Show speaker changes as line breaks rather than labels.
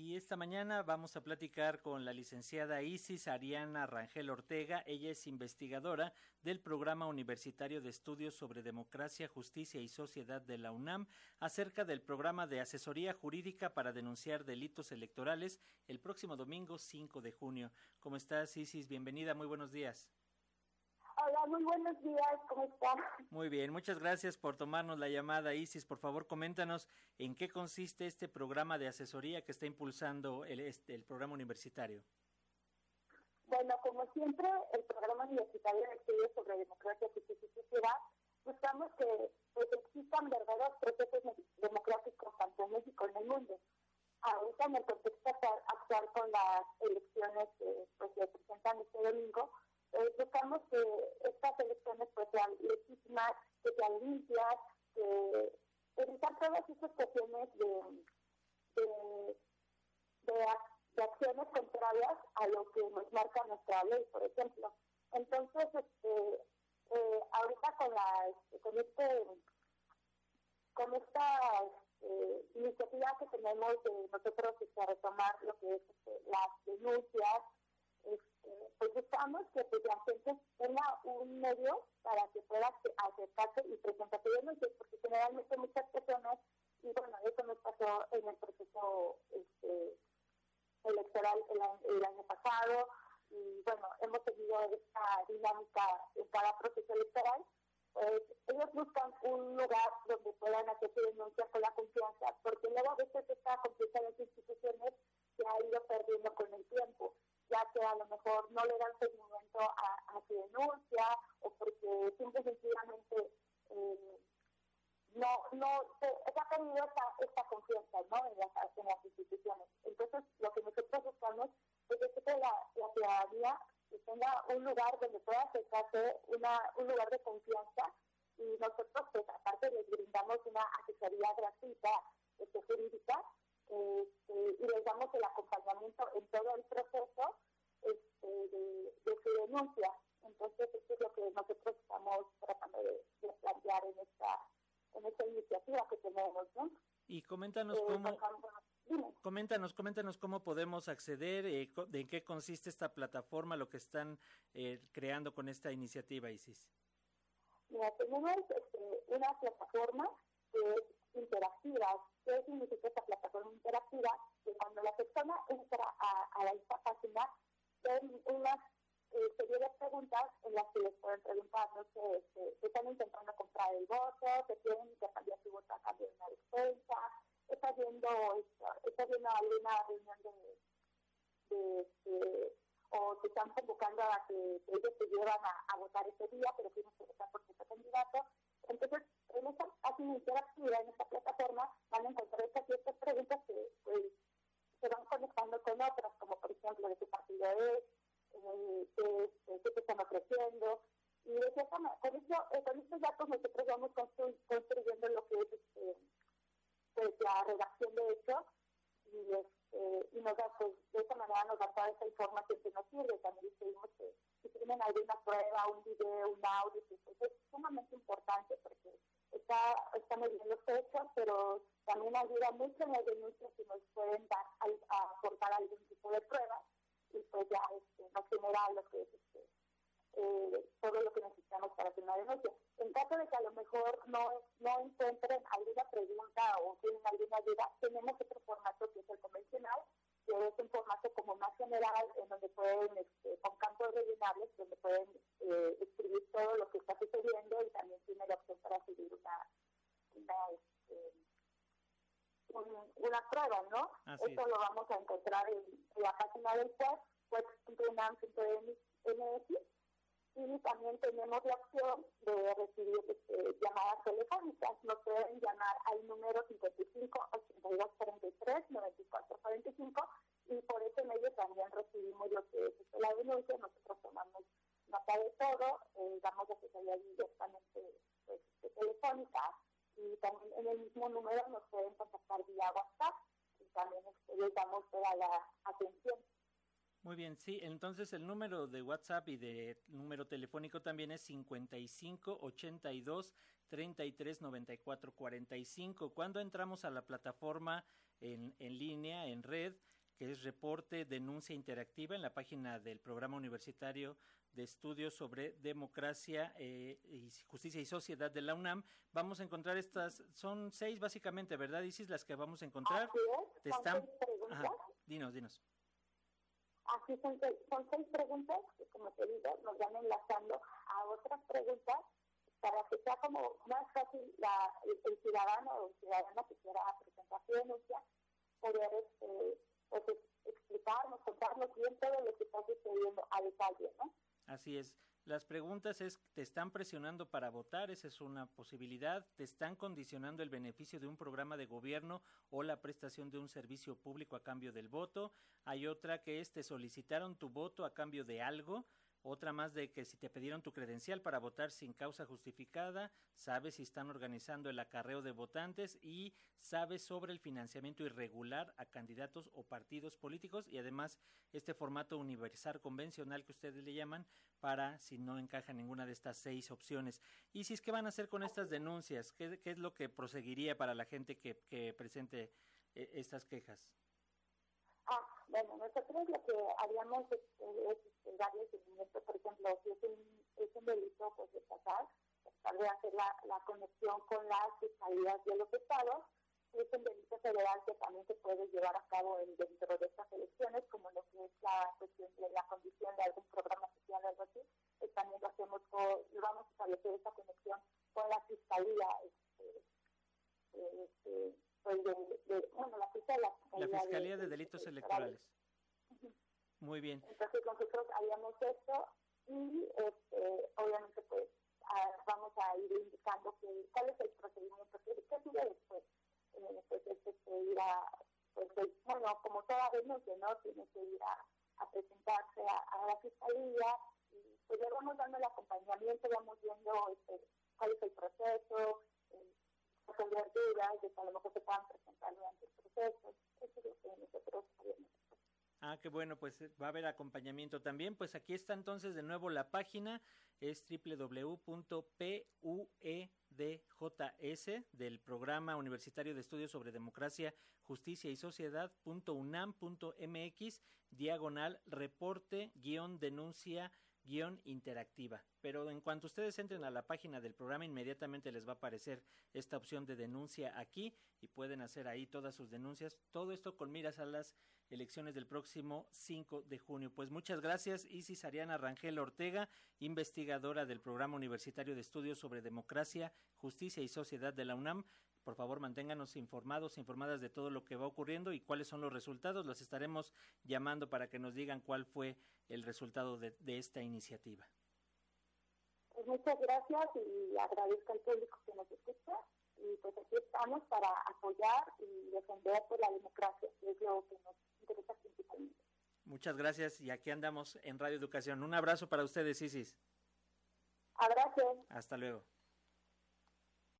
Y esta mañana vamos a platicar con la licenciada Isis Ariana Rangel Ortega. Ella es investigadora del Programa Universitario de Estudios sobre Democracia, Justicia y Sociedad de la UNAM acerca del programa de asesoría jurídica para denunciar delitos electorales el próximo domingo 5 de junio. ¿Cómo estás, Isis? Bienvenida, muy buenos días.
Hola, muy buenos días, ¿cómo están?
Muy bien, muchas gracias por tomarnos la llamada, Isis. Por favor, coméntanos en qué consiste este programa de asesoría que está impulsando el, este, el programa universitario.
Bueno, como siempre, el programa universitario de estudios sobre democracia, justicia y sociedad, buscamos que pues, existan verdaderos procesos democráticos tanto en México como en el mundo. Ahorita en el contexto actual con las elecciones que pues, se presentan este domingo, eh, buscamos que estas elecciones pues sean legítimas, que sean limpias, que evitar todas esas cuestiones de, de, de, acciones contrarias a lo que nos marca nuestra ley, por ejemplo. Entonces, este, eh, ahorita con la con este con esta este, iniciativa que tenemos de nosotros este, retomar lo que es este, las denuncias este, que la gente tenga un medio para que pueda acercarse y presentarse denuncias, porque generalmente muchas personas, y bueno, eso nos pasó en el proceso este, electoral el, año pasado, y bueno, hemos tenido esta dinámica en cada proceso electoral, pues ellos buscan un lugar donde puedan hacer su denuncia con la confianza, porque luego a veces esta confianza de las instituciones se ha ido perdiendo con el tiempo ya que a lo mejor no le dan seguimiento a, a su denuncia o porque simple y sencillamente eh, no no se, ha perdido esta, esta confianza ¿no? en, las, en las instituciones. Entonces, lo que nosotros buscamos es que la, la ciudadanía tenga un lugar donde pueda acercarse, una, un lugar de confianza y nosotros, pues, aparte les brindamos una asesoría gratuita este, jurídica este, y les damos el acompañamiento en todo el proceso este, de, su denuncia. Entonces, esto es lo que nosotros estamos tratando de, plantear en esta, en esta iniciativa que tenemos. ¿no?
Y coméntanos eh, cómo... Coméntanos, coméntanos cómo podemos acceder, eh, de qué consiste esta plataforma, lo que están eh, creando con esta iniciativa, Isis.
Mira, tenemos este, una plataforma que es interactiva. ¿Qué significa esta plataforma interactiva? Que cuando la persona entra a, a esta página, ven unas eh, serie de preguntas en las que les pueden preguntar, no sé, este, están intentando comprar el voto, se tienen que cambiar su voto a cambio de una despensa, está viendo, está, viendo alguna reunión de, de, este, o te están convocando a que, ellos te llevan a, votar ese día, pero tienes que votar por cierto candidato. Entonces, en esta esta plataforma, van a encontrar estas ciertas preguntas que pues, se van conectando con otras, como por ejemplo de qué partido es, eh, qué, qué, te están ofreciendo. Y de cierta con, eso, eh, con estos datos nosotros vamos construyendo lo que es este, pues, la redacción de hechos y, este, y nos da, pues, de esa manera nos da toda esa información que nos sirve. También decidimos que si tienen alguna prueba, un video, un audio, pues, es sumamente importante porque mediendo los hechos, pero también ayuda mucho en las denuncias que nos pueden dar a, aportar algún tipo de prueba y pues ya este, nos genera lo que es este, eh, todo lo que necesitamos para hacer una denuncia. En caso de que a lo mejor no, no encuentren alguna pregunta o tienen alguna duda, tenemos otro formato que es el convencional, que es un formato como más general en donde pueden, este, con campos rellenables, donde pueden eh, escribir todo lo que está sucediendo y también tiene la opción para seguir una, una este, una prueba, ¿no? Eso lo vamos a encontrar en, la página del web, web.unam.mx, y también tenemos la opción de recibir este, llamadas telefónicas. Nos pueden llamar al número 55 82 43 94 45 y por ese medio también recibimos lo que es este, la denuncia. Nosotros tomamos nota de todo, eh, damos asesoría directamente pues, telefónica y también en el mismo número nos pueden contactar vía WhatsApp y
Muy bien, sí, entonces el número de WhatsApp y de número telefónico también es 55 82 33 94 45. Cuando entramos a la plataforma en, en línea, en red, que es reporte denuncia interactiva en la página del programa universitario de estudios sobre democracia eh, y justicia y sociedad de la UNAM. Vamos a encontrar estas, son seis básicamente, ¿verdad, Isis? Las que vamos a encontrar.
Te están...
Dinos, dinos.
Así son, son seis preguntas que, como te digo, nos van enlazando a otras preguntas para que sea como más fácil la, el, ciudadano o ciudadana que quiera presentar su denuncia, poder este, pues, explicarnos, contarnos bien todo lo que está sucediendo a detalle, ¿no?
Así es. Las preguntas es, ¿te están presionando para votar? Esa es una posibilidad. ¿Te están condicionando el beneficio de un programa de gobierno o la prestación de un servicio público a cambio del voto? Hay otra que es, ¿te solicitaron tu voto a cambio de algo? Otra más de que si te pidieron tu credencial para votar sin causa justificada, sabes si están organizando el acarreo de votantes y sabes sobre el financiamiento irregular a candidatos o partidos políticos y además este formato universal convencional que ustedes le llaman para si no encaja ninguna de estas seis opciones. Y si es que van a hacer con estas denuncias, ¿qué, es lo que proseguiría para la gente que, que presente eh, estas quejas?
Bueno, nosotros lo que haríamos es, darle seguimiento, por ejemplo, si es un, es un delito pues, de pasar, tratar de hacer la, la conexión con las fiscalías de los estados, si es un delito federal que también se puede llevar a cabo en, dentro de estas elecciones, como lo que es la cuestión de la condición de algún programa social o algo así, pues también lo hacemos con, vamos a establecer esa conexión con la fiscalía, este, este, pues de, bueno, la fiscalía,
la fiscalía de, Delitos Electorales.
Entonces nosotros haríamos esto y este, obviamente pues vamos a ir indicando que, cuál es el procedimiento, qué, qué sigue después. Eh, pues es este, ir a, pues, bueno, como toda denuncia, ¿no? Tiene que ir a, presentarse a, la fiscalía y pues le vamos dando el acompañamiento, vamos viendo este, cuál es el proceso, eh, resolver dudas de que a lo mejor se puedan presentar durante el proceso. Eso es lo que nosotros haremos.
Ah, qué bueno, pues eh, va a haber acompañamiento también. Pues aquí está entonces de nuevo la página, es www.puedjs del Programa Universitario de Estudios sobre Democracia, Justicia y Sociedad.unam.mx, diagonal reporte guion denuncia guion interactiva. Pero en cuanto ustedes entren a la página del programa, inmediatamente les va a aparecer esta opción de denuncia aquí y pueden hacer ahí todas sus denuncias. Todo esto con miras a las elecciones del próximo 5 de junio. Pues muchas gracias, Isis Ariana Rangel Ortega, investigadora del Programa Universitario de Estudios sobre Democracia, Justicia y Sociedad de la UNAM. Por favor, manténganos informados, informadas de todo lo que va ocurriendo y cuáles son los resultados. Los estaremos llamando para que nos digan cuál fue el resultado de, esta iniciativa.
Pues muchas gracias y agradezco al público que nos escucha y pues aquí estamos para apoyar y defender por la democracia, que es lo que nos interesa principalmente.
Muchas gracias y aquí andamos en Radio Educación. Un abrazo para ustedes, Isis.
Abrazo.
Hasta luego.